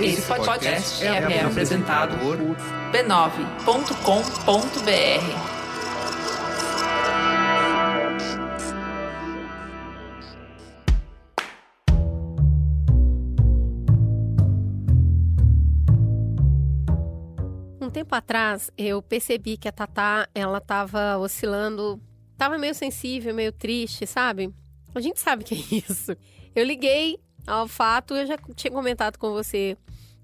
Esse podcast é, é apresentado por b9.com.br. Um tempo atrás, eu percebi que a Tatá, ela tava oscilando, tava meio sensível, meio triste, sabe? A gente sabe que é isso. Eu liguei ao fato, eu já tinha comentado com você,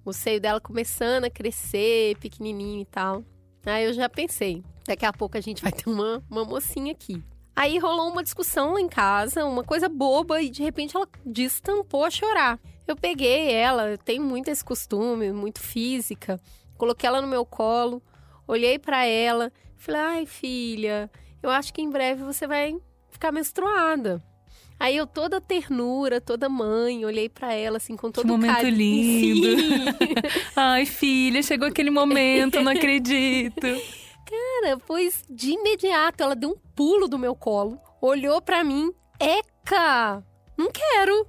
o seio dela começando a crescer, pequenininho e tal. Aí eu já pensei, daqui a pouco a gente vai ter uma, uma mocinha aqui. Aí rolou uma discussão lá em casa, uma coisa boba, e de repente ela destampou a chorar. Eu peguei ela, eu tenho muito esse costume, muito física. Coloquei ela no meu colo, olhei para ela, falei: "Ai, filha, eu acho que em breve você vai ficar menstruada". Aí eu toda ternura, toda mãe, olhei para ela assim com todo que momento carinho. lindo. Ai, filha, chegou aquele momento, não acredito. Cara, pois de imediato ela deu um pulo do meu colo, olhou para mim, Eca, não quero.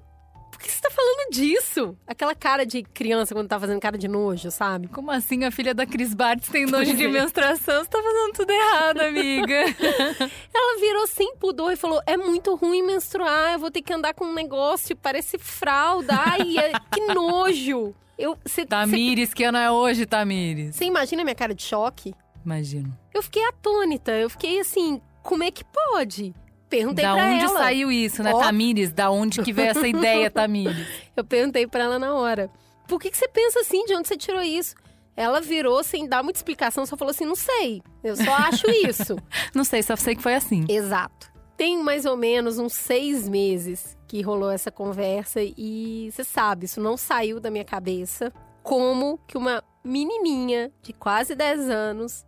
Que você tá falando disso? Aquela cara de criança quando tá fazendo cara de nojo, sabe? Como assim a filha da Cris Bartz tem nojo de menstruação? Você tá fazendo tudo errado, amiga. Ela virou sem pudor e falou: é muito ruim menstruar, eu vou ter que andar com um negócio, parece fralda. Ai, é- que nojo. Eu, cê, Tamires, que ano é hoje, Tamires? Você imagina a minha cara de choque? Imagino. Eu fiquei atônita, eu fiquei assim, como é que pode? Perguntei Da pra onde ela. saiu isso, né, Ó. Tamires? Da onde que veio essa ideia, Tamires? Eu perguntei pra ela na hora. Por que, que você pensa assim? De onde você tirou isso? Ela virou sem dar muita explicação, só falou assim: não sei. Eu só acho isso. Não sei, só sei que foi assim. Exato. Tem mais ou menos uns seis meses que rolou essa conversa e você sabe, isso não saiu da minha cabeça. Como que uma menininha de quase 10 anos,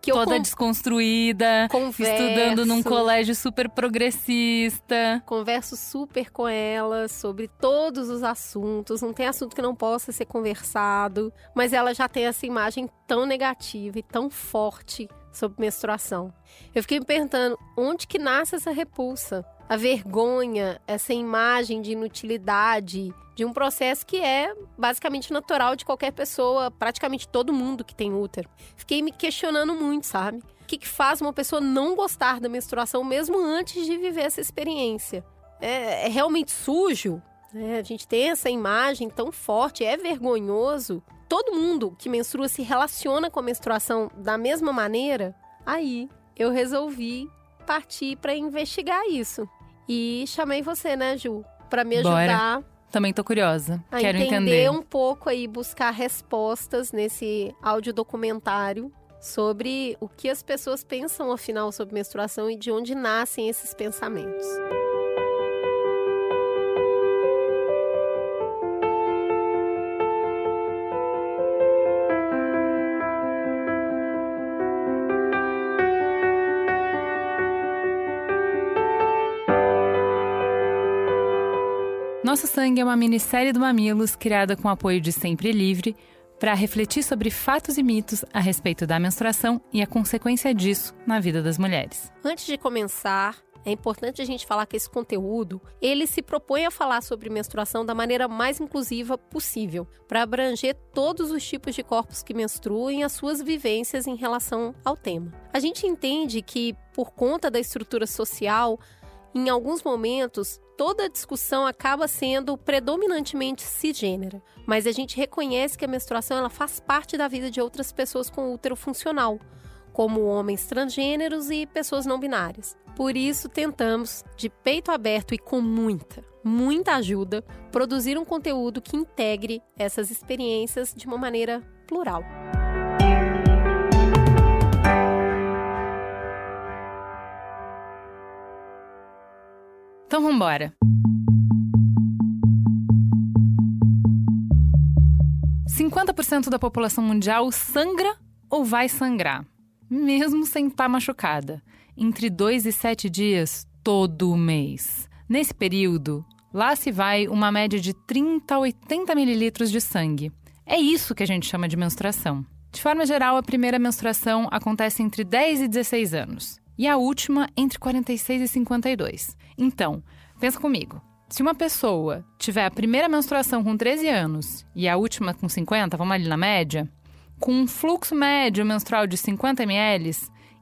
que Toda con- desconstruída, converso, estudando num colégio super progressista. converso super com ela sobre todos os assuntos, não tem assunto que não possa ser conversado, mas ela já tem essa imagem tão negativa e tão forte sobre menstruação. Eu fiquei me perguntando onde que nasce essa repulsa, a vergonha, essa imagem de inutilidade de um processo que é basicamente natural de qualquer pessoa, praticamente todo mundo que tem útero. Fiquei me questionando muito, sabe? O que, que faz uma pessoa não gostar da menstruação mesmo antes de viver essa experiência? É, é realmente sujo? né? a gente tem essa imagem tão forte, é vergonhoso. Todo mundo que menstrua se relaciona com a menstruação da mesma maneira. Aí eu resolvi partir para investigar isso. E chamei você, né, Ju? Para me Bora. ajudar Também tô curiosa. a Quero entender entender. um pouco aí, buscar respostas nesse audiodocumentário sobre o que as pessoas pensam, afinal, sobre menstruação e de onde nascem esses pensamentos. Nosso Sangue é uma minissérie do Mamilos criada com apoio de Sempre Livre para refletir sobre fatos e mitos a respeito da menstruação e a consequência disso na vida das mulheres. Antes de começar, é importante a gente falar que esse conteúdo, ele se propõe a falar sobre menstruação da maneira mais inclusiva possível, para abranger todos os tipos de corpos que menstruam e as suas vivências em relação ao tema. A gente entende que, por conta da estrutura social, em alguns momentos, toda a discussão acaba sendo predominantemente cisgênera, mas a gente reconhece que a menstruação ela faz parte da vida de outras pessoas com útero funcional, como homens transgêneros e pessoas não binárias. Por isso, tentamos, de peito aberto e com muita, muita ajuda, produzir um conteúdo que integre essas experiências de uma maneira plural. Então vambora! 50% da população mundial sangra ou vai sangrar, mesmo sem estar machucada, entre 2 e 7 dias todo mês. Nesse período, lá se vai uma média de 30 a 80 mililitros de sangue. É isso que a gente chama de menstruação. De forma geral, a primeira menstruação acontece entre 10 e 16 anos e a última entre 46 e 52. Então, pensa comigo. Se uma pessoa tiver a primeira menstruação com 13 anos e a última com 50, vamos ali na média, com um fluxo médio menstrual de 50 ml,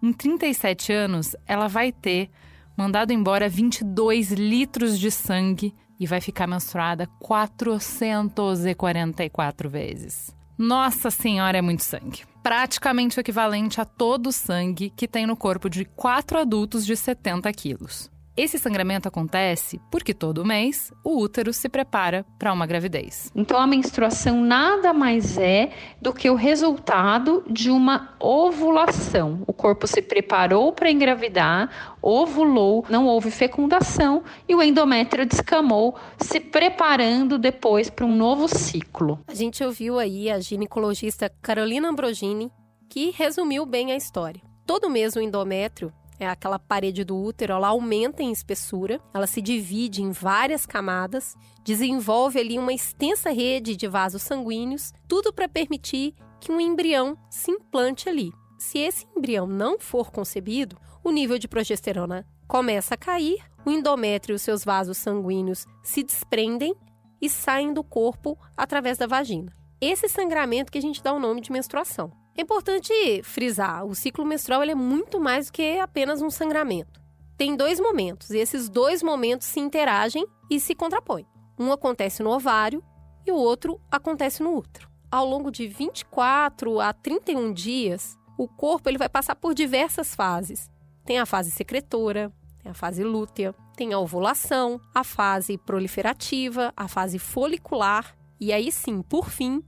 em 37 anos ela vai ter mandado embora 22 litros de sangue e vai ficar menstruada 444 vezes. Nossa Senhora, é muito sangue. Praticamente o equivalente a todo o sangue que tem no corpo de quatro adultos de 70 quilos. Esse sangramento acontece porque todo mês o útero se prepara para uma gravidez. Então a menstruação nada mais é do que o resultado de uma ovulação. O corpo se preparou para engravidar, ovulou, não houve fecundação e o endométrio descamou, se preparando depois para um novo ciclo. A gente ouviu aí a ginecologista Carolina Ambrogini, que resumiu bem a história. Todo mês o endométrio é aquela parede do útero, ela aumenta em espessura, ela se divide em várias camadas, desenvolve ali uma extensa rede de vasos sanguíneos, tudo para permitir que um embrião se implante ali. Se esse embrião não for concebido, o nível de progesterona começa a cair, o endométrio e seus vasos sanguíneos se desprendem e saem do corpo através da vagina. Esse sangramento que a gente dá o nome de menstruação. É importante frisar, o ciclo menstrual é muito mais do que apenas um sangramento. Tem dois momentos, e esses dois momentos se interagem e se contrapõem. Um acontece no ovário e o outro acontece no útero. Ao longo de 24 a 31 dias, o corpo ele vai passar por diversas fases. Tem a fase secretora, tem a fase lútea, tem a ovulação, a fase proliferativa, a fase folicular e aí sim, por fim,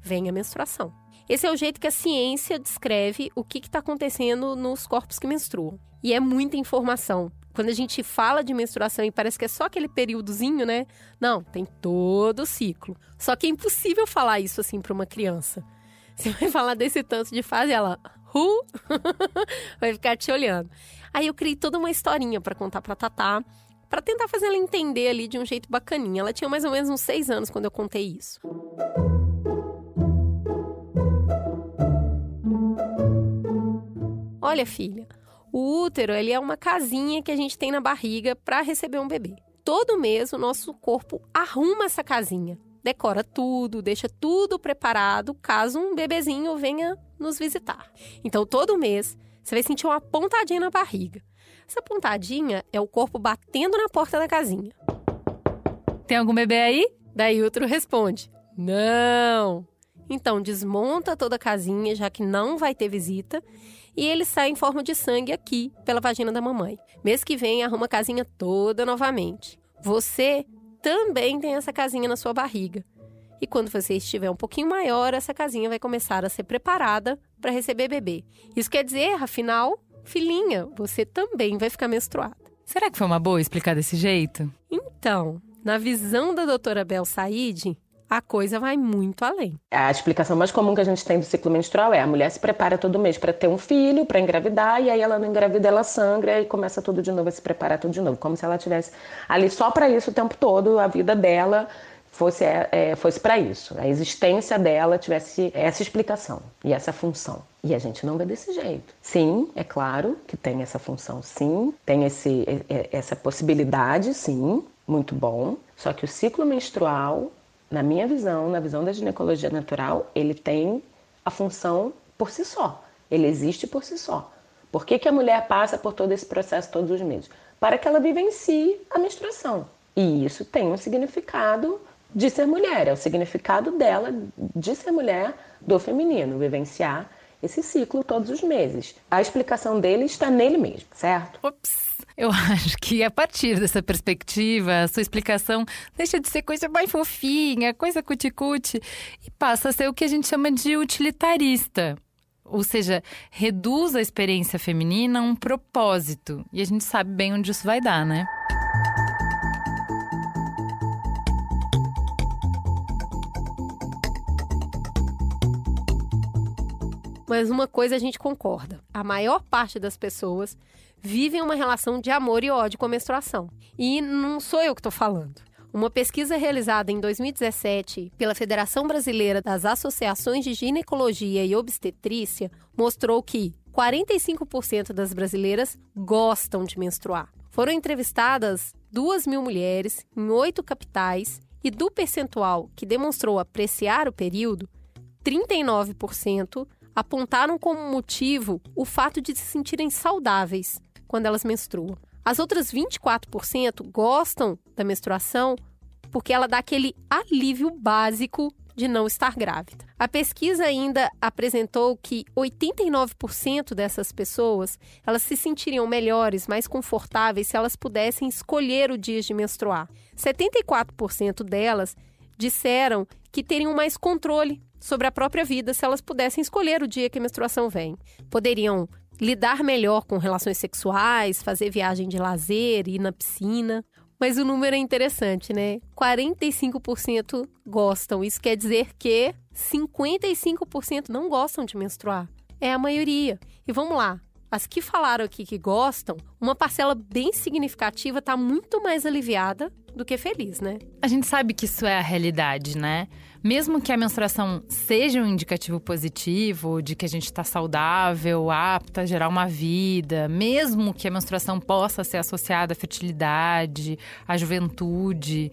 vem a menstruação. Esse é o jeito que a ciência descreve o que está acontecendo nos corpos que menstruam. E é muita informação. Quando a gente fala de menstruação e parece que é só aquele períodozinho, né? Não, tem todo o ciclo. Só que é impossível falar isso assim para uma criança. Você vai falar desse tanto de fase, ela, uh, vai ficar te olhando. Aí eu criei toda uma historinha para contar para Tatá, para tentar fazer ela entender ali de um jeito bacaninha. Ela tinha mais ou menos uns seis anos quando eu contei isso. Olha, filha, o útero ele é uma casinha que a gente tem na barriga para receber um bebê. Todo mês o nosso corpo arruma essa casinha, decora tudo, deixa tudo preparado caso um bebezinho venha nos visitar. Então todo mês você vai sentir uma pontadinha na barriga. Essa pontadinha é o corpo batendo na porta da casinha. Tem algum bebê aí? Daí o útero responde: Não. Então desmonta toda a casinha, já que não vai ter visita, e ele sai em forma de sangue aqui, pela vagina da mamãe. Mês que vem, arruma a casinha toda novamente. Você também tem essa casinha na sua barriga. E quando você estiver um pouquinho maior, essa casinha vai começar a ser preparada para receber bebê. Isso quer dizer, afinal, filhinha, você também vai ficar menstruada. Será que foi uma boa explicar desse jeito? Então, na visão da doutora Bel Said, a coisa vai muito além. A explicação mais comum que a gente tem do ciclo menstrual é a mulher se prepara todo mês para ter um filho, para engravidar, e aí ela não engravida, ela sangra e começa tudo de novo a se preparar tudo de novo, como se ela tivesse ali só para isso o tempo todo, a vida dela fosse, é, fosse para isso, a existência dela tivesse essa explicação e essa função. E a gente não vê desse jeito. Sim, é claro que tem essa função, sim, tem esse, essa possibilidade, sim, muito bom. Só que o ciclo menstrual na minha visão, na visão da ginecologia natural, ele tem a função por si só. Ele existe por si só. Por que, que a mulher passa por todo esse processo todos os meses? Para que ela vivencie a menstruação. E isso tem um significado de ser mulher, é o significado dela de ser mulher do feminino, vivenciar esse ciclo todos os meses. A explicação dele está nele mesmo, certo? Ops! Eu acho que a partir dessa perspectiva, a sua explicação deixa de ser coisa mais fofinha, coisa cuticute, e passa a ser o que a gente chama de utilitarista. Ou seja, reduz a experiência feminina a um propósito. E a gente sabe bem onde isso vai dar, né? Mas uma coisa a gente concorda: a maior parte das pessoas vivem uma relação de amor e ódio com a menstruação. E não sou eu que estou falando. Uma pesquisa realizada em 2017 pela Federação Brasileira das Associações de Ginecologia e Obstetrícia mostrou que 45% das brasileiras gostam de menstruar. Foram entrevistadas 2 mil mulheres em oito capitais e do percentual que demonstrou apreciar o período, 39% apontaram como motivo o fato de se sentirem saudáveis quando elas menstruam. As outras 24% gostam da menstruação porque ela dá aquele alívio básico de não estar grávida. A pesquisa ainda apresentou que 89% dessas pessoas, elas se sentiriam melhores, mais confortáveis se elas pudessem escolher o dia de menstruar. 74% delas disseram que teriam mais controle sobre a própria vida se elas pudessem escolher o dia que a menstruação vem. Poderiam lidar melhor com relações sexuais, fazer viagem de lazer, ir na piscina. Mas o número é interessante, né? 45% gostam. Isso quer dizer que 55% não gostam de menstruar. É a maioria. E vamos lá. As que falaram aqui que gostam, uma parcela bem significativa está muito mais aliviada do que feliz, né? A gente sabe que isso é a realidade, né? Mesmo que a menstruação seja um indicativo positivo de que a gente está saudável, apta a gerar uma vida, mesmo que a menstruação possa ser associada à fertilidade, à juventude,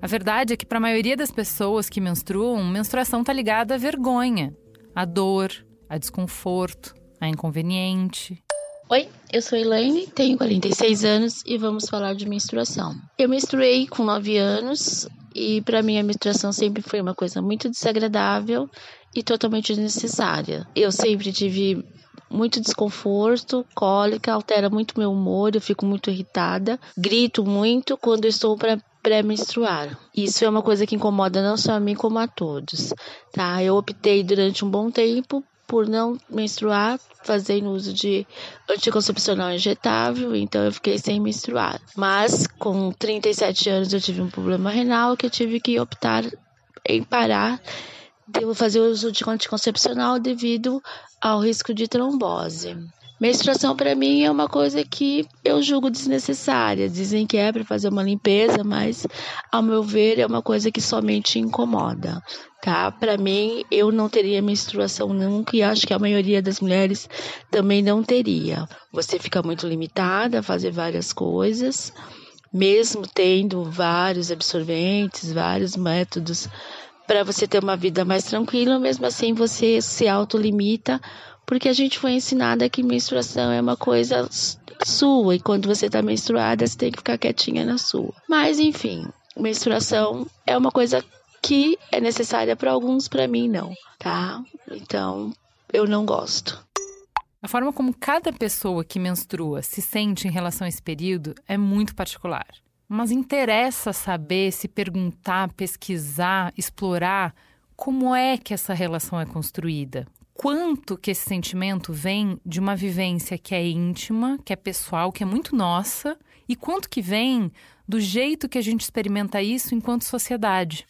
a verdade é que para a maioria das pessoas que menstruam, menstruação está ligada à vergonha, à dor, a desconforto, a inconveniente. Oi, eu sou Elaine, tenho 46 anos e vamos falar de menstruação. Eu menstruei com 9 anos e para mim a menstruação sempre foi uma coisa muito desagradável e totalmente desnecessária. Eu sempre tive muito desconforto, cólica, altera muito meu humor, eu fico muito irritada, grito muito quando estou para pré-menstruar. Isso é uma coisa que incomoda não só a mim como a todos, tá? Eu optei durante um bom tempo por não menstruar, fazendo uso de anticoncepcional injetável, então eu fiquei sem menstruar. Mas com 37 anos eu tive um problema renal que eu tive que optar em parar de fazer uso de anticoncepcional devido ao risco de trombose. Menstruação para mim é uma coisa que eu julgo desnecessária. Dizem que é para fazer uma limpeza, mas ao meu ver é uma coisa que somente incomoda, tá? Para mim eu não teria menstruação nunca e acho que a maioria das mulheres também não teria. Você fica muito limitada a fazer várias coisas, mesmo tendo vários absorventes, vários métodos para você ter uma vida mais tranquila, mesmo assim você se autolimita porque a gente foi ensinada que menstruação é uma coisa sua e quando você está menstruada você tem que ficar quietinha na sua. Mas enfim, menstruação é uma coisa que é necessária para alguns, para mim não, tá? Então eu não gosto. A forma como cada pessoa que menstrua se sente em relação a esse período é muito particular. Mas interessa saber, se perguntar, pesquisar, explorar como é que essa relação é construída quanto que esse sentimento vem de uma vivência que é íntima, que é pessoal, que é muito nossa, e quanto que vem do jeito que a gente experimenta isso enquanto sociedade.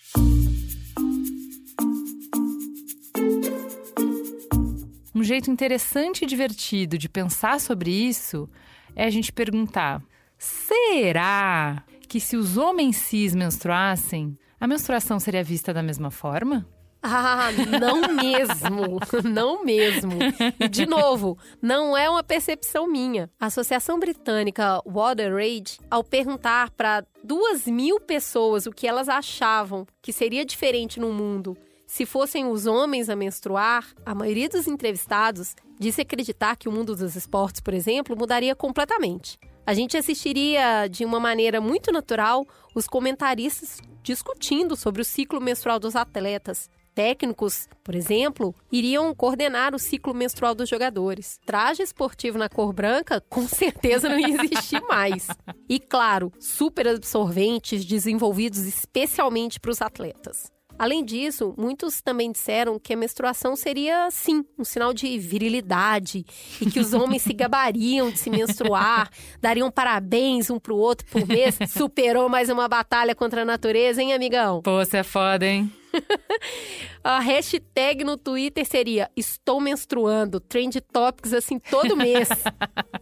Um jeito interessante e divertido de pensar sobre isso é a gente perguntar: será que se os homens cis menstruassem, a menstruação seria vista da mesma forma? Ah, não mesmo, não mesmo. E, de novo, não é uma percepção minha. A Associação Britânica Water Age, ao perguntar para duas mil pessoas o que elas achavam que seria diferente no mundo se fossem os homens a menstruar, a maioria dos entrevistados disse acreditar que o mundo dos esportes, por exemplo, mudaria completamente. A gente assistiria de uma maneira muito natural os comentaristas discutindo sobre o ciclo menstrual dos atletas, Técnicos, por exemplo, iriam coordenar o ciclo menstrual dos jogadores. Traje esportivo na cor branca, com certeza não ia existir mais. E claro, super absorventes desenvolvidos especialmente para os atletas. Além disso, muitos também disseram que a menstruação seria, sim, um sinal de virilidade e que os homens se gabariam de se menstruar, dariam parabéns um pro outro por mês. Superou mais uma batalha contra a natureza, hein, amigão? Pô, você é foda, hein? a hashtag no Twitter seria Estou menstruando, trend topics assim todo mês.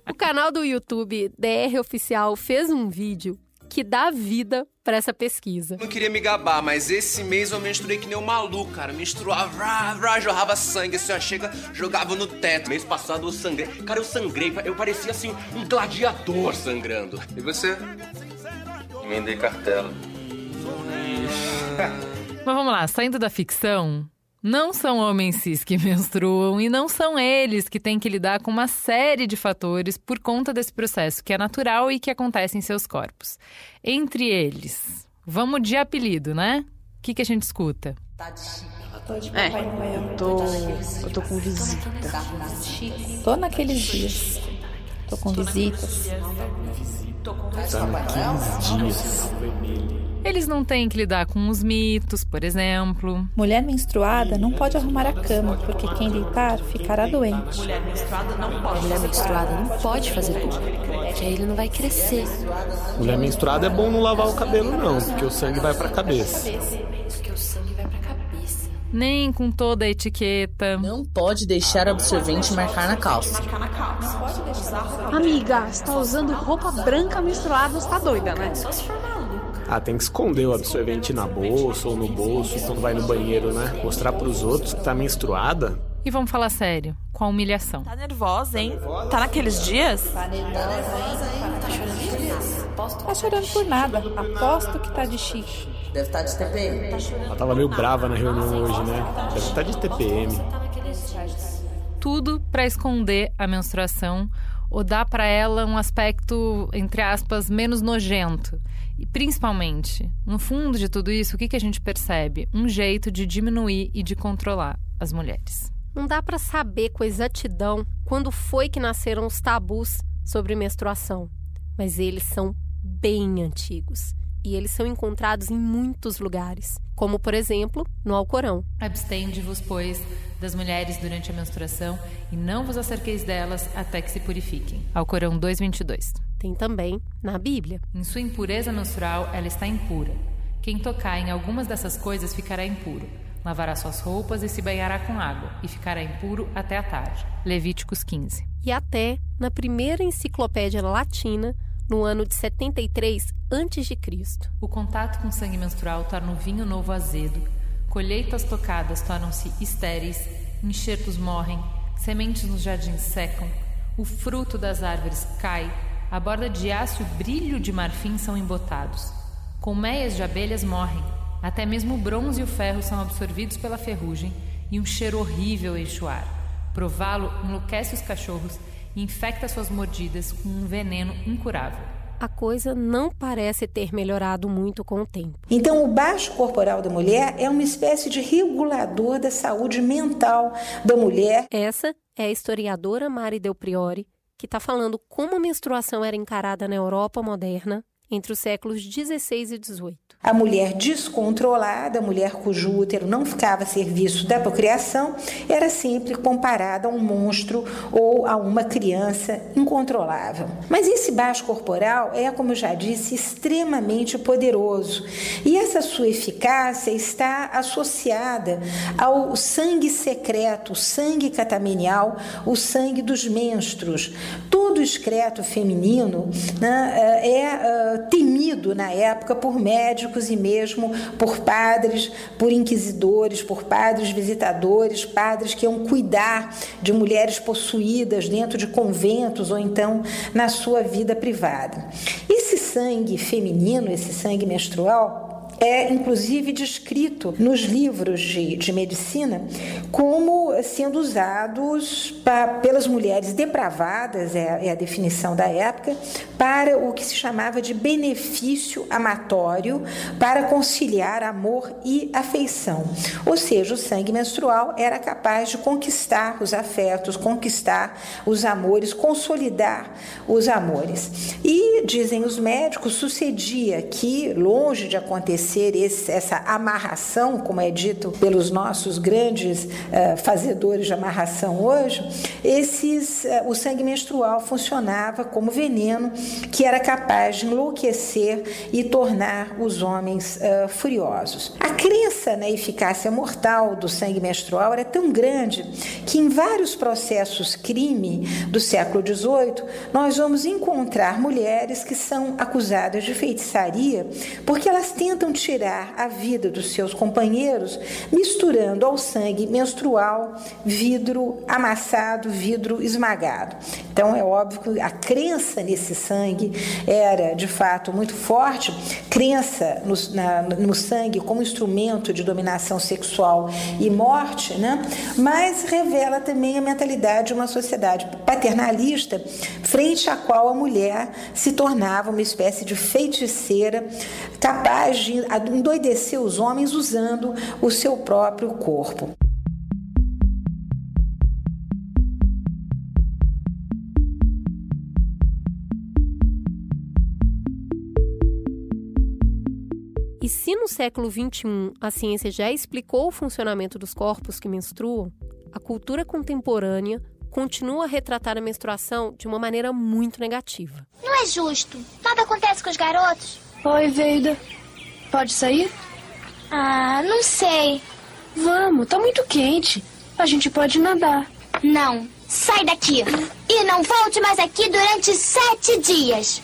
o canal do YouTube DR Oficial fez um vídeo que dá vida para essa pesquisa. Não queria me gabar, mas esse mês eu menstruei que nem um maluco, cara. Menstruava, rá, rá, jorrava sangue, assim, ó, chega, jogava no teto. Mês passado eu sangrei. Cara, eu sangrei, eu parecia assim um gladiador sangrando. E você? Emendei cartela. Mas vamos lá, saindo da ficção, não são homens cis que menstruam e não são eles que têm que lidar com uma série de fatores por conta desse processo que é natural e que acontece em seus corpos. Entre eles, vamos de apelido, né? O que, que a gente escuta? É, tô, eu tô com visita. Tô naqueles dias. Tô com visitas. Tá naqueles dias. Eles não têm que lidar com os mitos, por exemplo. Mulher menstruada não pode arrumar a cama, porque quem deitar ficará doente. Mulher menstruada não pode. Mulher menstruada não pode fazer tudo, porque aí ele não vai crescer. Mulher menstruada é bom não lavar o cabelo, não, porque o sangue vai pra cabeça. Porque o sangue vai pra cabeça. Nem com toda a etiqueta. Não pode deixar absorvente marcar na calça. Amiga, você tá usando roupa branca menstruada, você tá doida, né? Ah, tem que esconder o absorvente na bolsa ou no bolso quando vai no banheiro, né? Mostrar pros outros que tá menstruada. E vamos falar sério, com a humilhação. Tá nervosa, hein? Tá naqueles dias? Tá chorando por nada. Aposto que tá de chique. Deve estar de TPM. Ela tava meio brava na reunião hoje, né? Deve estar de TPM. Tudo pra esconder a menstruação ou dar pra ela um aspecto, entre aspas, menos nojento. E principalmente, no fundo de tudo isso, o que, que a gente percebe? Um jeito de diminuir e de controlar as mulheres. Não dá para saber com exatidão quando foi que nasceram os tabus sobre menstruação, mas eles são bem antigos e eles são encontrados em muitos lugares, como por exemplo no Alcorão. Abstende-vos, pois, das mulheres durante a menstruação e não vos acerqueis delas até que se purifiquem. Alcorão 2:22. Também na Bíblia. Em sua impureza menstrual, ela está impura. Quem tocar em algumas dessas coisas ficará impuro. Lavará suas roupas e se banhará com água, e ficará impuro até a tarde. Levíticos 15. E até na primeira enciclopédia latina, no ano de 73 a.C. O contato com sangue menstrual torna o vinho novo azedo, colheitas tocadas tornam-se estéreis, enxertos morrem, sementes nos jardins secam, o fruto das árvores cai, a borda de aço e o brilho de marfim são embotados. Colmeias de abelhas morrem, até mesmo o bronze e o ferro são absorvidos pela ferrugem e um cheiro horrível enche o ar. Prová-lo enlouquece os cachorros e infecta suas mordidas com um veneno incurável. A coisa não parece ter melhorado muito com o tempo. Então, o baixo corporal da mulher é uma espécie de regulador da saúde mental da mulher. Essa é a historiadora Mari Del Priori, que está falando como a menstruação era encarada na Europa moderna entre os séculos 16 e 18. A mulher descontrolada, a mulher cujo útero não ficava a serviço da procriação, era sempre comparada a um monstro ou a uma criança incontrolável. Mas esse baixo corporal é, como eu já disse, extremamente poderoso. E essa sua eficácia está associada ao sangue secreto, o sangue catamenial, o sangue dos menstruos. Todo excreto feminino né, é temido na época por médicos e mesmo por padres, por inquisidores, por padres visitadores, padres que iam cuidar de mulheres possuídas dentro de conventos ou então na sua vida privada. Esse sangue feminino, esse sangue menstrual, é inclusive descrito nos livros de, de medicina como sendo usados pelas mulheres depravadas, é, é, a definição da época, para o que se chamava de benefício amatório para conciliar amor e afeição. Ou seja, o sangue menstrual era capaz de conquistar os afetos, conquistar os amores, consolidar os amores. E, dizem os médicos, sucedia que, longe de acontecer esse, essa amarração, como é dito pelos nossos grandes uh, fazedores de amarração hoje, esses, uh, o sangue menstrual funcionava como veneno que era capaz de enlouquecer e tornar os homens uh, furiosos. A crença na eficácia mortal do sangue menstrual era tão grande que em vários processos crime do século XVIII nós vamos encontrar mulheres que são acusadas de feitiçaria porque elas tentam tirar a vida dos seus companheiros, misturando ao sangue menstrual vidro amassado, vidro esmagado. Então é óbvio que a crença nesse sangue era de fato muito forte, crença no, na, no sangue como instrumento de dominação sexual e morte, né? mas revela também a mentalidade de uma sociedade paternalista frente à qual a mulher se tornava uma espécie de feiticeira capaz de endoidecer os homens usando o seu próprio corpo. E se no século XXI a ciência já explicou o funcionamento dos corpos que menstruam, a cultura contemporânea continua a retratar a menstruação de uma maneira muito negativa. Não é justo. Nada acontece com os garotos. Oi, Veida. Pode sair? Ah, não sei. Vamos, tá muito quente. A gente pode nadar. Não. Sai daqui. E não volte mais aqui durante sete dias.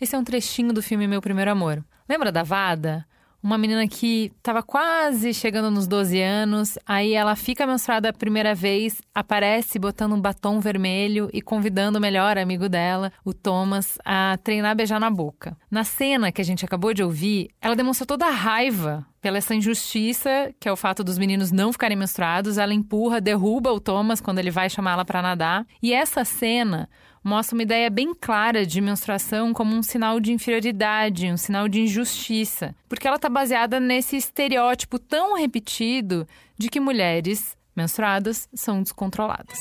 Esse é um trechinho do filme Meu Primeiro Amor. Lembra da Vada? Uma menina que estava quase chegando nos 12 anos, aí ela fica menstruada a primeira vez, aparece botando um batom vermelho e convidando o melhor amigo dela, o Thomas, a treinar a beijar na boca. Na cena que a gente acabou de ouvir, ela demonstra toda a raiva pela essa injustiça, que é o fato dos meninos não ficarem menstruados. Ela empurra, derruba o Thomas quando ele vai chamá-la para nadar. E essa cena mostra uma ideia bem clara de menstruação como um sinal de inferioridade, um sinal de injustiça, porque ela está baseada nesse estereótipo tão repetido de que mulheres menstruadas são descontroladas.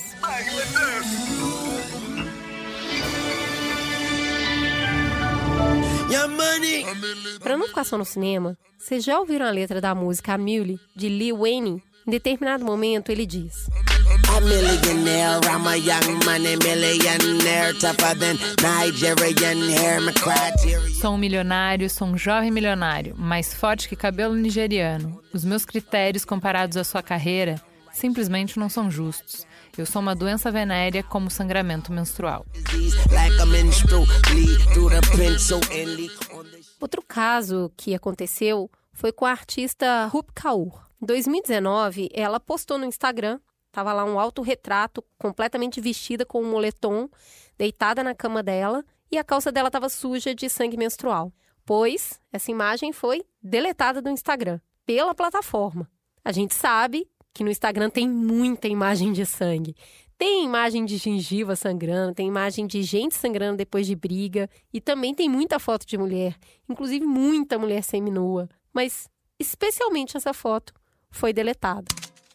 Para não ficar só no cinema, vocês já ouviram a letra da música Amelie, de Lee Wayne? Em determinado momento ele diz: A millionaire, I'm a young money millionaire, tougher than Nigerian hair, my criteria. Sou um milionário, sou um jovem milionário, mais forte que cabelo nigeriano. Os meus critérios comparados à sua carreira simplesmente não são justos. Eu sou uma doença venérea como sangramento menstrual. Outro caso que aconteceu foi com a artista Rup Kaur. Em 2019, ela postou no Instagram, tava lá um autorretrato completamente vestida com um moletom, deitada na cama dela, e a calça dela estava suja de sangue menstrual. Pois essa imagem foi deletada do Instagram pela plataforma. A gente sabe que no Instagram tem muita imagem de sangue. Tem imagem de gengiva sangrando, tem imagem de gente sangrando depois de briga e também tem muita foto de mulher, inclusive muita mulher seminua. Mas especialmente essa foto foi deletada.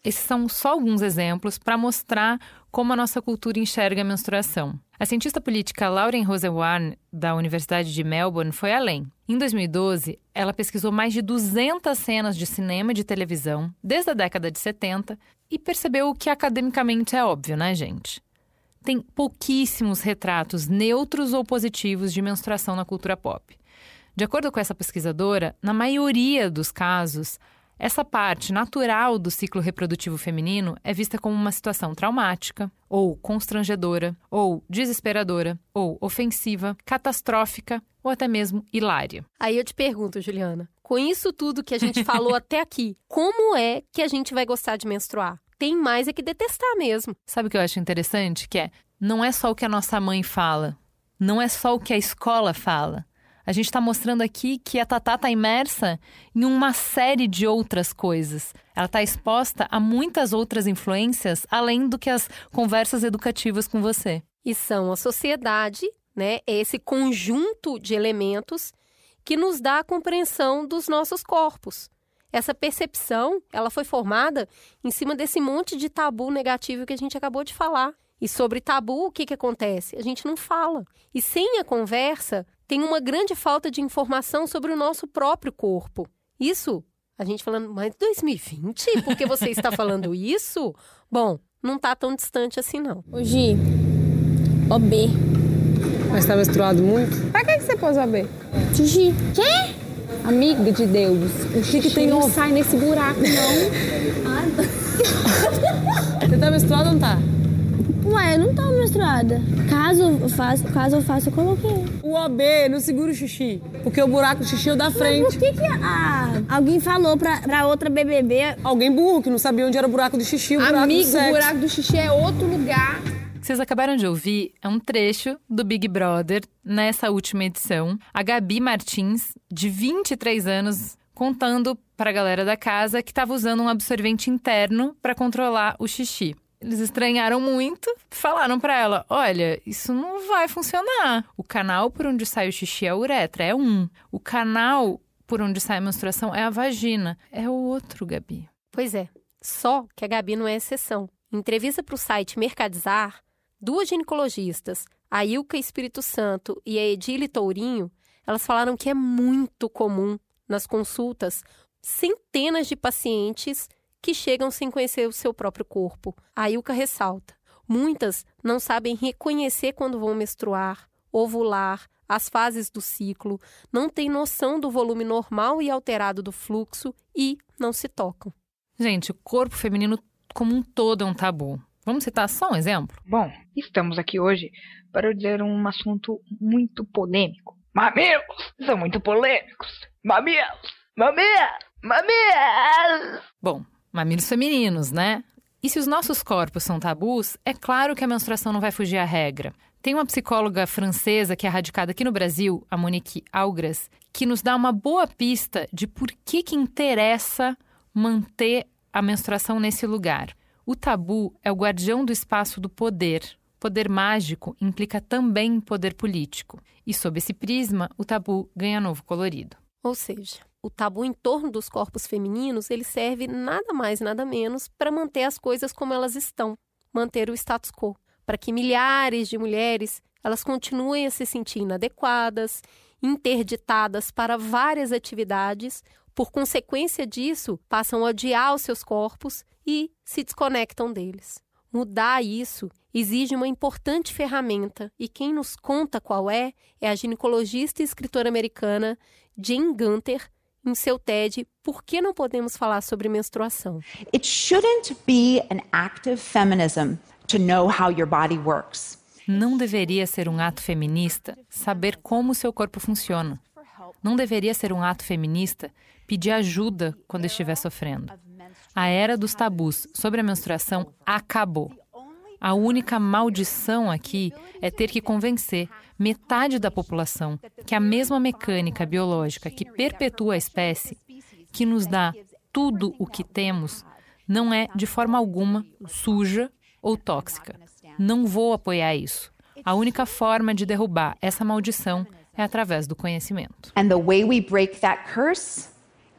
Esses são só alguns exemplos para mostrar como a nossa cultura enxerga a menstruação. A cientista política Lauren Rosewarne, da Universidade de Melbourne, foi além. Em 2012, ela pesquisou mais de 200 cenas de cinema e de televisão, desde a década de 70, e percebeu o que academicamente é óbvio, né, gente? Tem pouquíssimos retratos neutros ou positivos de menstruação na cultura pop. De acordo com essa pesquisadora, na maioria dos casos, essa parte natural do ciclo reprodutivo feminino é vista como uma situação traumática, ou constrangedora, ou desesperadora, ou ofensiva, catastrófica ou até mesmo hilária. Aí eu te pergunto, Juliana, com isso tudo que a gente falou até aqui, como é que a gente vai gostar de menstruar? Tem mais é que detestar mesmo. Sabe o que eu acho interessante? Que é, não é só o que a nossa mãe fala, não é só o que a escola fala. A gente está mostrando aqui que a Tatá está imersa em uma série de outras coisas. Ela está exposta a muitas outras influências, além do que as conversas educativas com você. E são a sociedade, né? Esse conjunto de elementos que nos dá a compreensão dos nossos corpos. Essa percepção, ela foi formada em cima desse monte de tabu negativo que a gente acabou de falar. E sobre tabu, o que, que acontece? A gente não fala. E sem a conversa, tem uma grande falta de informação sobre o nosso próprio corpo. Isso, a gente falando, mas 2020? Por que você está falando isso? Bom, não está tão distante assim, não. Ô, Gi, OB. Mas está menstruado muito? Pra que, que você pôs OB? Xixi. Quê? Amiga de Deus, o xixi tem não sai nesse buraco, não. Você tá menstruado ou não tá? Ué, eu não tô menstruada. Caso eu faça, caso eu faça, eu coloquei. O OB não segura o xixi, porque o buraco do xixi é o da frente. Mas por que que a... alguém falou pra, pra outra BBB... Alguém burro que não sabia onde era o buraco do xixi, o buraco Amigo, do sexo. o buraco do xixi é outro lugar. vocês acabaram de ouvir é um trecho do Big Brother nessa última edição. A Gabi Martins, de 23 anos, contando para a galera da casa que estava usando um absorvente interno para controlar o xixi. Eles estranharam muito, falaram para ela: olha, isso não vai funcionar. O canal por onde sai o xixi é a uretra, é um. O canal por onde sai a menstruação é a vagina, é o outro, Gabi. Pois é, só que a Gabi não é exceção. Em entrevista para o site Mercadizar, duas ginecologistas, a Ilka Espírito Santo e a Edile Tourinho, elas falaram que é muito comum nas consultas centenas de pacientes que chegam sem conhecer o seu próprio corpo. A Ilka ressalta: muitas não sabem reconhecer quando vão menstruar, ovular, as fases do ciclo, não têm noção do volume normal e alterado do fluxo e não se tocam. Gente, o corpo feminino como um todo é um tabu. Vamos citar só um exemplo? Bom, estamos aqui hoje para dizer um assunto muito polêmico. Mamilos são muito polêmicos. Mamilos, mamilos, mamilos. Bom, mamilos femininos, né? E se os nossos corpos são tabus, é claro que a menstruação não vai fugir à regra. Tem uma psicóloga francesa que é radicada aqui no Brasil, a Monique Algras, que nos dá uma boa pista de por que, que interessa manter a menstruação nesse lugar. O tabu é o guardião do espaço do poder. Poder mágico implica também poder político. E sob esse prisma, o tabu ganha novo colorido. Ou seja, o tabu em torno dos corpos femininos, ele serve nada mais nada menos para manter as coisas como elas estão, manter o status quo, para que milhares de mulheres elas continuem a se sentir inadequadas, interditadas para várias atividades, por consequência disso, passam a odiar os seus corpos e se desconectam deles. Mudar isso exige uma importante ferramenta e quem nos conta qual é é a ginecologista e escritora americana Jane Gunter em seu TED Por que não podemos falar sobre menstruação? It shouldn't be an act of feminism to know how your body works. Não deveria ser um ato feminista saber como o seu corpo funciona. Não deveria ser um ato feminista pedir ajuda quando estiver sofrendo. A era dos tabus sobre a menstruação acabou. A única maldição aqui é ter que convencer metade da população que a mesma mecânica biológica que perpetua a espécie, que nos dá tudo o que temos, não é de forma alguma suja ou tóxica. Não vou apoiar isso. A única forma de derrubar essa maldição é através do conhecimento. And the way we break that curse,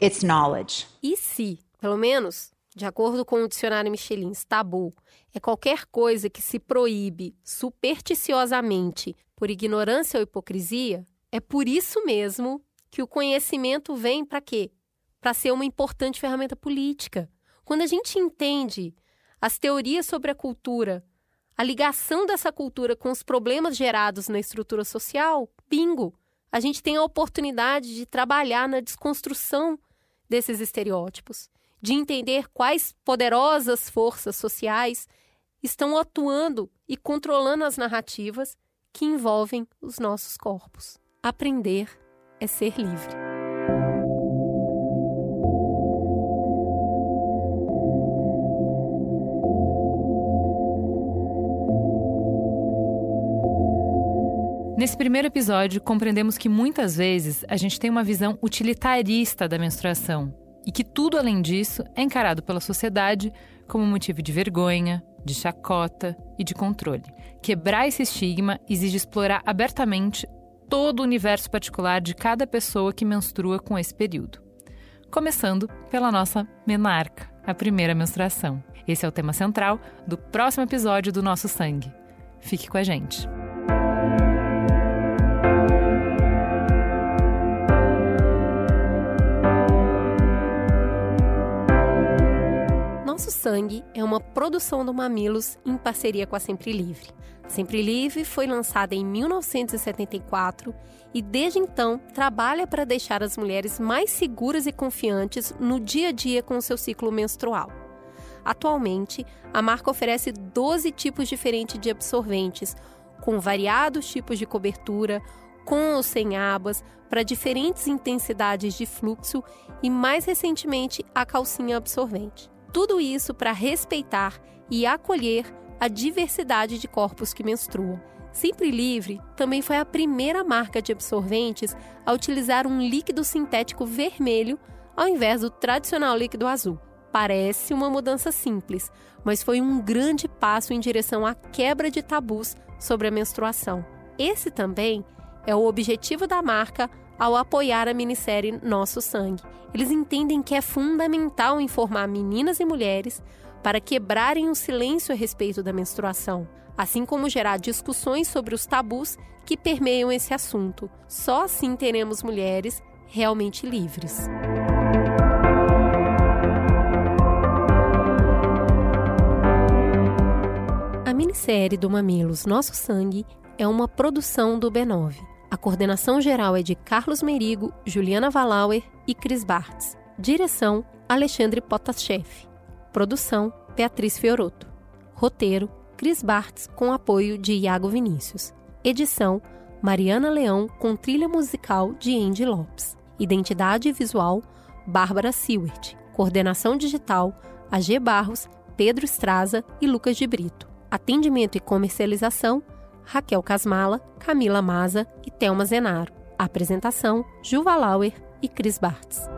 it's knowledge. E se, pelo menos, de acordo com o dicionário Michelin, tabu é qualquer coisa que se proíbe supersticiosamente por ignorância ou hipocrisia, é por isso mesmo que o conhecimento vem para quê? Para ser uma importante ferramenta política. Quando a gente entende as teorias sobre a cultura, a ligação dessa cultura com os problemas gerados na estrutura social, bingo! A gente tem a oportunidade de trabalhar na desconstrução desses estereótipos, de entender quais poderosas forças sociais estão atuando e controlando as narrativas que envolvem os nossos corpos. Aprender é ser livre. Nesse primeiro episódio, compreendemos que muitas vezes a gente tem uma visão utilitarista da menstruação e que tudo além disso é encarado pela sociedade como motivo de vergonha, de chacota e de controle. Quebrar esse estigma exige explorar abertamente todo o universo particular de cada pessoa que menstrua com esse período. Começando pela nossa menarca, a primeira menstruação. Esse é o tema central do próximo episódio do Nosso Sangue. Fique com a gente. Nosso Sangue é uma produção do Mamilos em parceria com a Sempre Livre. Sempre Livre foi lançada em 1974 e desde então trabalha para deixar as mulheres mais seguras e confiantes no dia a dia com o seu ciclo menstrual. Atualmente, a marca oferece 12 tipos diferentes de absorventes, com variados tipos de cobertura, com ou sem abas, para diferentes intensidades de fluxo e, mais recentemente, a calcinha absorvente. Tudo isso para respeitar e acolher a diversidade de corpos que menstruam. Sempre Livre também foi a primeira marca de absorventes a utilizar um líquido sintético vermelho ao invés do tradicional líquido azul. Parece uma mudança simples, mas foi um grande passo em direção à quebra de tabus sobre a menstruação. Esse também é o objetivo da marca ao apoiar a minissérie Nosso Sangue. Eles entendem que é fundamental informar meninas e mulheres para quebrarem o silêncio a respeito da menstruação, assim como gerar discussões sobre os tabus que permeiam esse assunto. Só assim teremos mulheres realmente livres. A minissérie do Mamilos Nosso Sangue é uma produção do B9. A coordenação geral é de Carlos Merigo, Juliana Valauer e Cris Bartz. Direção: Alexandre Potashev. Produção: Beatriz Fioroto. Roteiro: Cris Bartz com apoio de Iago Vinícius. Edição: Mariana Leão com trilha musical de Andy Lopes. Identidade visual: Bárbara Seward. Coordenação digital: AG Barros, Pedro Estraza e Lucas de Brito. Atendimento e comercialização: Raquel Casmala, Camila Maza e Thelma Zenaro. Apresentação: Juva Lauer e Cris Bartz.